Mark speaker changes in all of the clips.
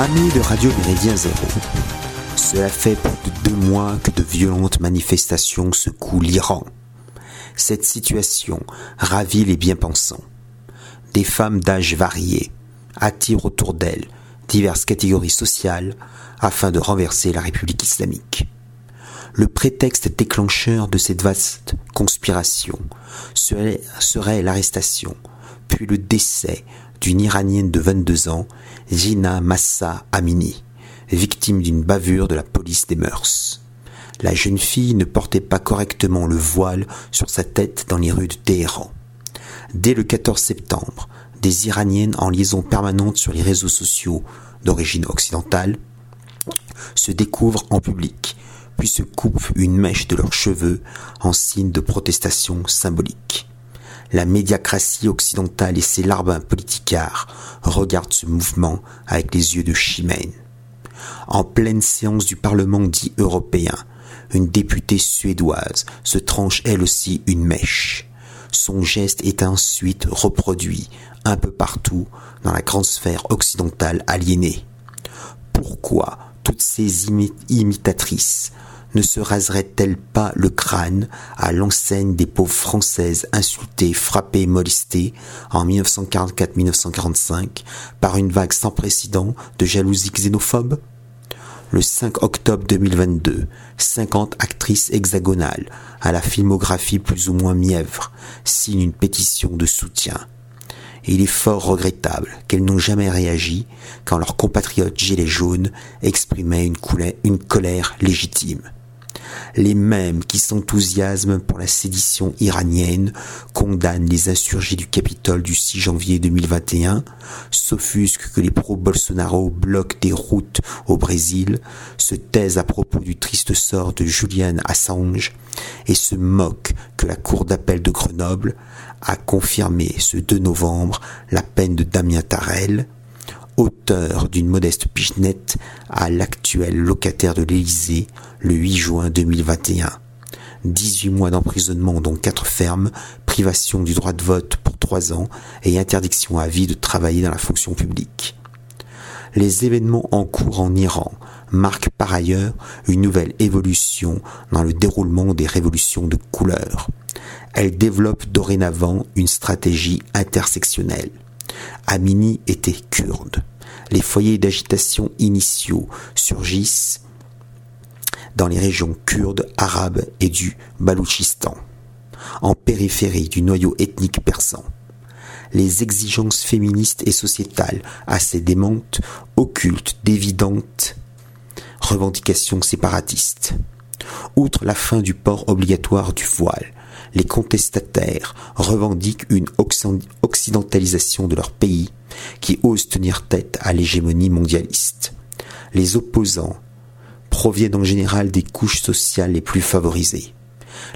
Speaker 1: Amis de Radio Méridien Zéro, cela fait plus de deux mois que de violentes manifestations secouent l'Iran. Cette situation ravit les bien-pensants. Des femmes d'âge varié attirent autour d'elles diverses catégories sociales afin de renverser la République islamique. Le prétexte déclencheur de cette vaste conspiration serait, serait l'arrestation, puis le décès d'une Iranienne de 22 ans, Gina Massa Amini, victime d'une bavure de la police des mœurs. La jeune fille ne portait pas correctement le voile sur sa tête dans les rues de Téhéran. Dès le 14 septembre, des Iraniennes en liaison permanente sur les réseaux sociaux d'origine occidentale se découvrent en public, puis se coupent une mèche de leurs cheveux en signe de protestation symbolique. La médiacratie occidentale et ses larbins politicards regardent ce mouvement avec les yeux de chimène. En pleine séance du Parlement dit européen, une députée suédoise se tranche elle aussi une mèche. Son geste est ensuite reproduit un peu partout dans la grande sphère occidentale aliénée. Pourquoi toutes ces imitatrices ne se raserait-elle pas le crâne à l'enseigne des pauvres françaises insultées, frappées, molestées en 1944-1945 par une vague sans précédent de jalousie xénophobe? Le 5 octobre 2022, 50 actrices hexagonales à la filmographie plus ou moins mièvre signent une pétition de soutien. Et il est fort regrettable qu'elles n'ont jamais réagi quand leurs compatriotes gilets jaunes exprimaient une colère légitime les mêmes qui s'enthousiasment pour la sédition iranienne condamnent les insurgés du Capitole du 6 janvier 2021, s'offusquent que les pro-Bolsonaro bloquent des routes au Brésil, se taisent à propos du triste sort de Julian Assange et se moquent que la Cour d'appel de Grenoble a confirmé ce 2 novembre la peine de Damien Tarel, auteur d'une modeste pichenette à l'actuel locataire de l'Élysée le 8 juin 2021. 18 mois d'emprisonnement dont 4 fermes, privation du droit de vote pour 3 ans et interdiction à vie de travailler dans la fonction publique. Les événements en cours en Iran marquent par ailleurs une nouvelle évolution dans le déroulement des révolutions de couleur. Elles développent dorénavant une stratégie intersectionnelle. Amini était kurde. Les foyers d'agitation initiaux surgissent dans les régions kurdes, arabes et du Baloutchistan, en périphérie du noyau ethnique persan. Les exigences féministes et sociétales assez démentes occultent d'évidentes revendications séparatistes. Outre la fin du port obligatoire du voile, les contestataires revendiquent une occidentalisation de leur pays qui ose tenir tête à l'hégémonie mondialiste. Les opposants proviennent en général des couches sociales les plus favorisées.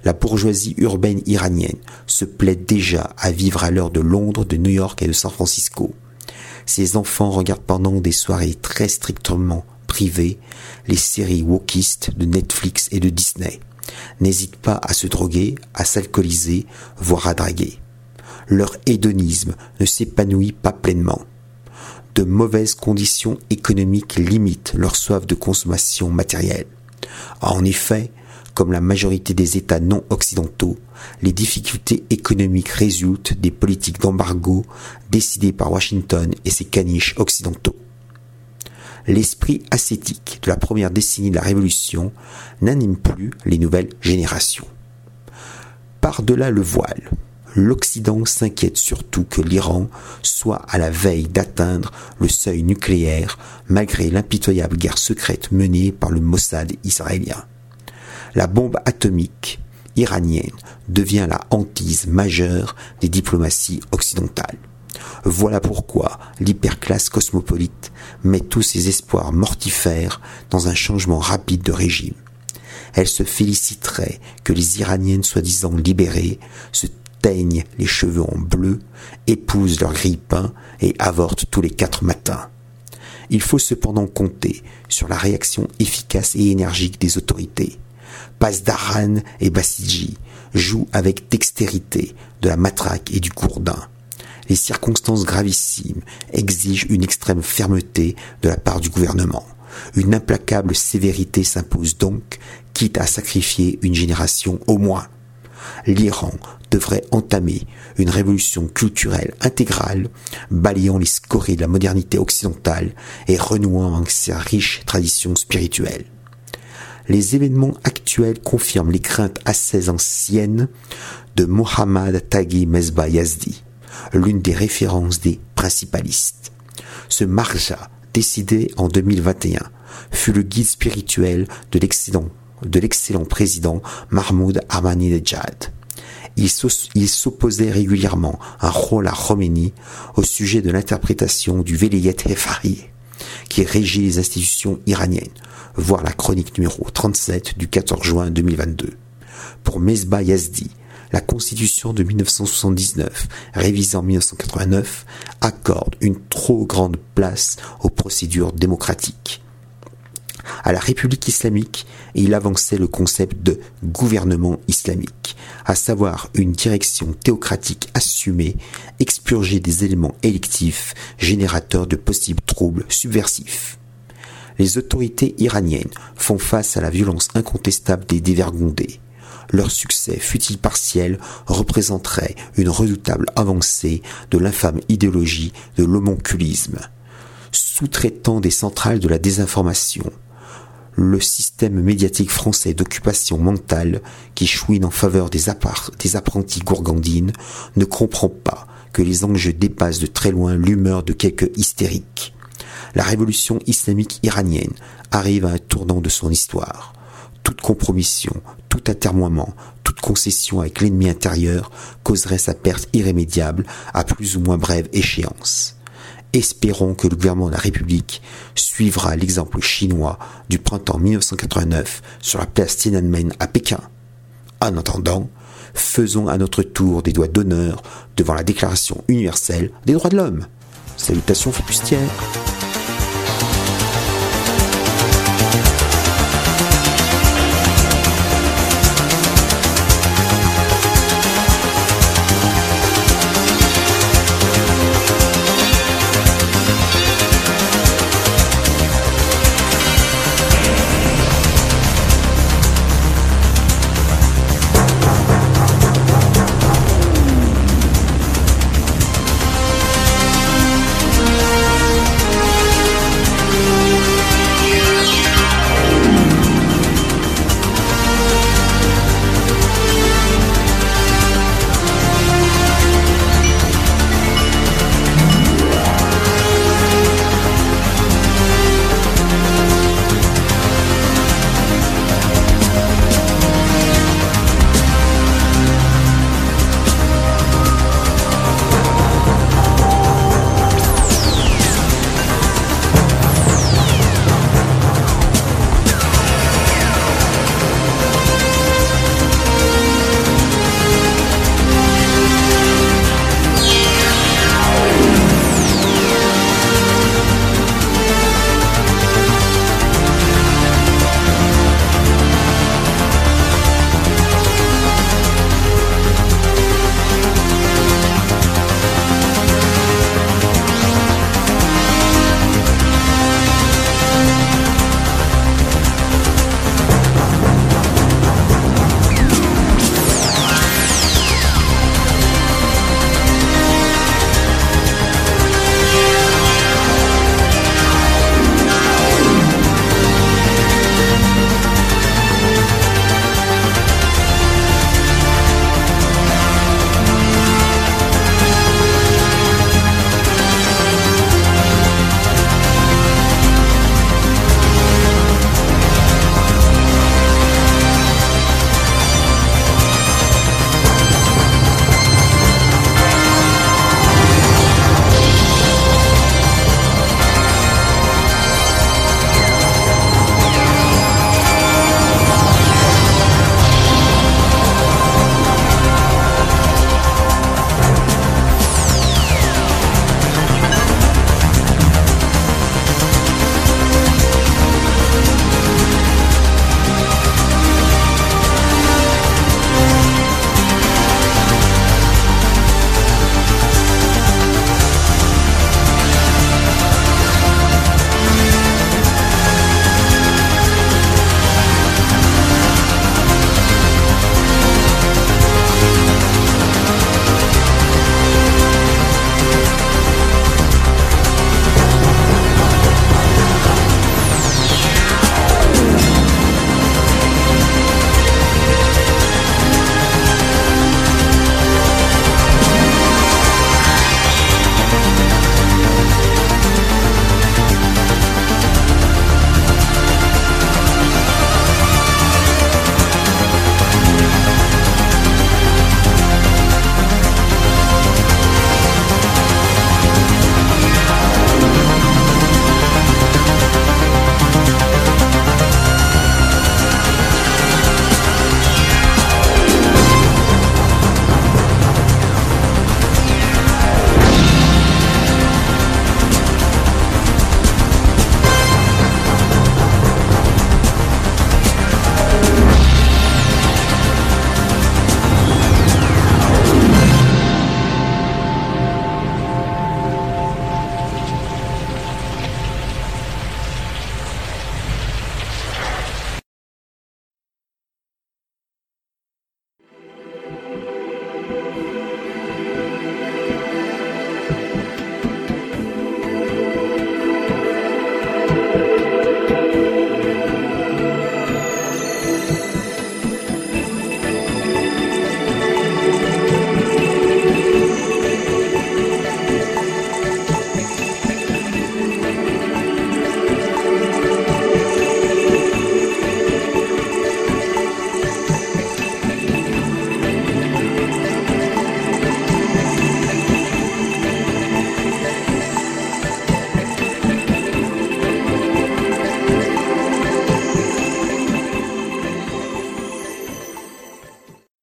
Speaker 1: La bourgeoisie urbaine iranienne se plaît déjà à vivre à l'heure de Londres, de New York et de San Francisco. Ses enfants regardent pendant des soirées très strictement privées les séries wokistes de Netflix et de Disney. N'hésitent pas à se droguer, à s'alcooliser, voire à draguer. Leur hédonisme ne s'épanouit pas pleinement de mauvaises conditions économiques limitent leur soif de consommation matérielle. En effet, comme la majorité des États non occidentaux, les difficultés économiques résultent des politiques d'embargo décidées par Washington et ses caniches occidentaux. L'esprit ascétique de la première décennie de la Révolution n'anime plus les nouvelles générations. Par-delà le voile, l'Occident s'inquiète surtout que l'Iran soit à la veille d'atteindre le seuil nucléaire malgré l'impitoyable guerre secrète menée par le Mossad israélien. La bombe atomique iranienne devient la hantise majeure des diplomaties occidentales. Voilà pourquoi l'hyperclasse cosmopolite met tous ses espoirs mortifères dans un changement rapide de régime. Elle se féliciterait que les Iraniennes soi-disant libérées se teignent les cheveux en bleu, épousent leur grille-pain et avortent tous les quatre matins. Il faut cependant compter sur la réaction efficace et énergique des autorités. Pasdaran et Basiji jouent avec dextérité de la matraque et du gourdin. Les circonstances gravissimes exigent une extrême fermeté de la part du gouvernement. Une implacable sévérité s'impose donc, quitte à sacrifier une génération au moins. L'Iran devrait entamer une révolution culturelle intégrale, balayant les scories de la modernité occidentale et renouant avec ses riches traditions spirituelles. Les événements actuels confirment les craintes assez anciennes de Mohammad Taghi Mesbah Yazdi, l'une des références des principalistes. Ce marja, décidé en 2021, fut le guide spirituel de l'excellent, de l'excellent président Mahmoud Ahmadinejad. Il s'opposait régulièrement à Rola Khomeini au sujet de l'interprétation du Velayet Hefari, qui régit les institutions iraniennes, voir la chronique numéro 37 du 14 juin 2022. Pour Mesbah Yazdi, la Constitution de 1979, révisée en 1989, accorde une trop grande place aux procédures démocratiques. À la République islamique, il avançait le concept de gouvernement islamique, à savoir une direction théocratique assumée, expurgée des éléments électifs générateurs de possibles troubles subversifs. Les autorités iraniennes font face à la violence incontestable des dévergondés. Leur succès, fut-il partiel, représenterait une redoutable avancée de l'infâme idéologie de l'homonculisme. Sous-traitant des centrales de la désinformation, le système médiatique français d'occupation mentale qui chouine en faveur des, des apprentis gourgandines ne comprend pas que les enjeux dépassent de très loin l'humeur de quelques hystériques. La révolution islamique iranienne arrive à un tournant de son histoire. Toute compromission, tout atermoiement, toute concession avec l'ennemi intérieur causerait sa perte irrémédiable à plus ou moins brève échéance. Espérons que le gouvernement de la République suivra l'exemple chinois du printemps 1989 sur la place Tiananmen à Pékin. En attendant, faisons à notre tour des doigts d'honneur devant la Déclaration universelle des droits de l'homme. Salutations flibustières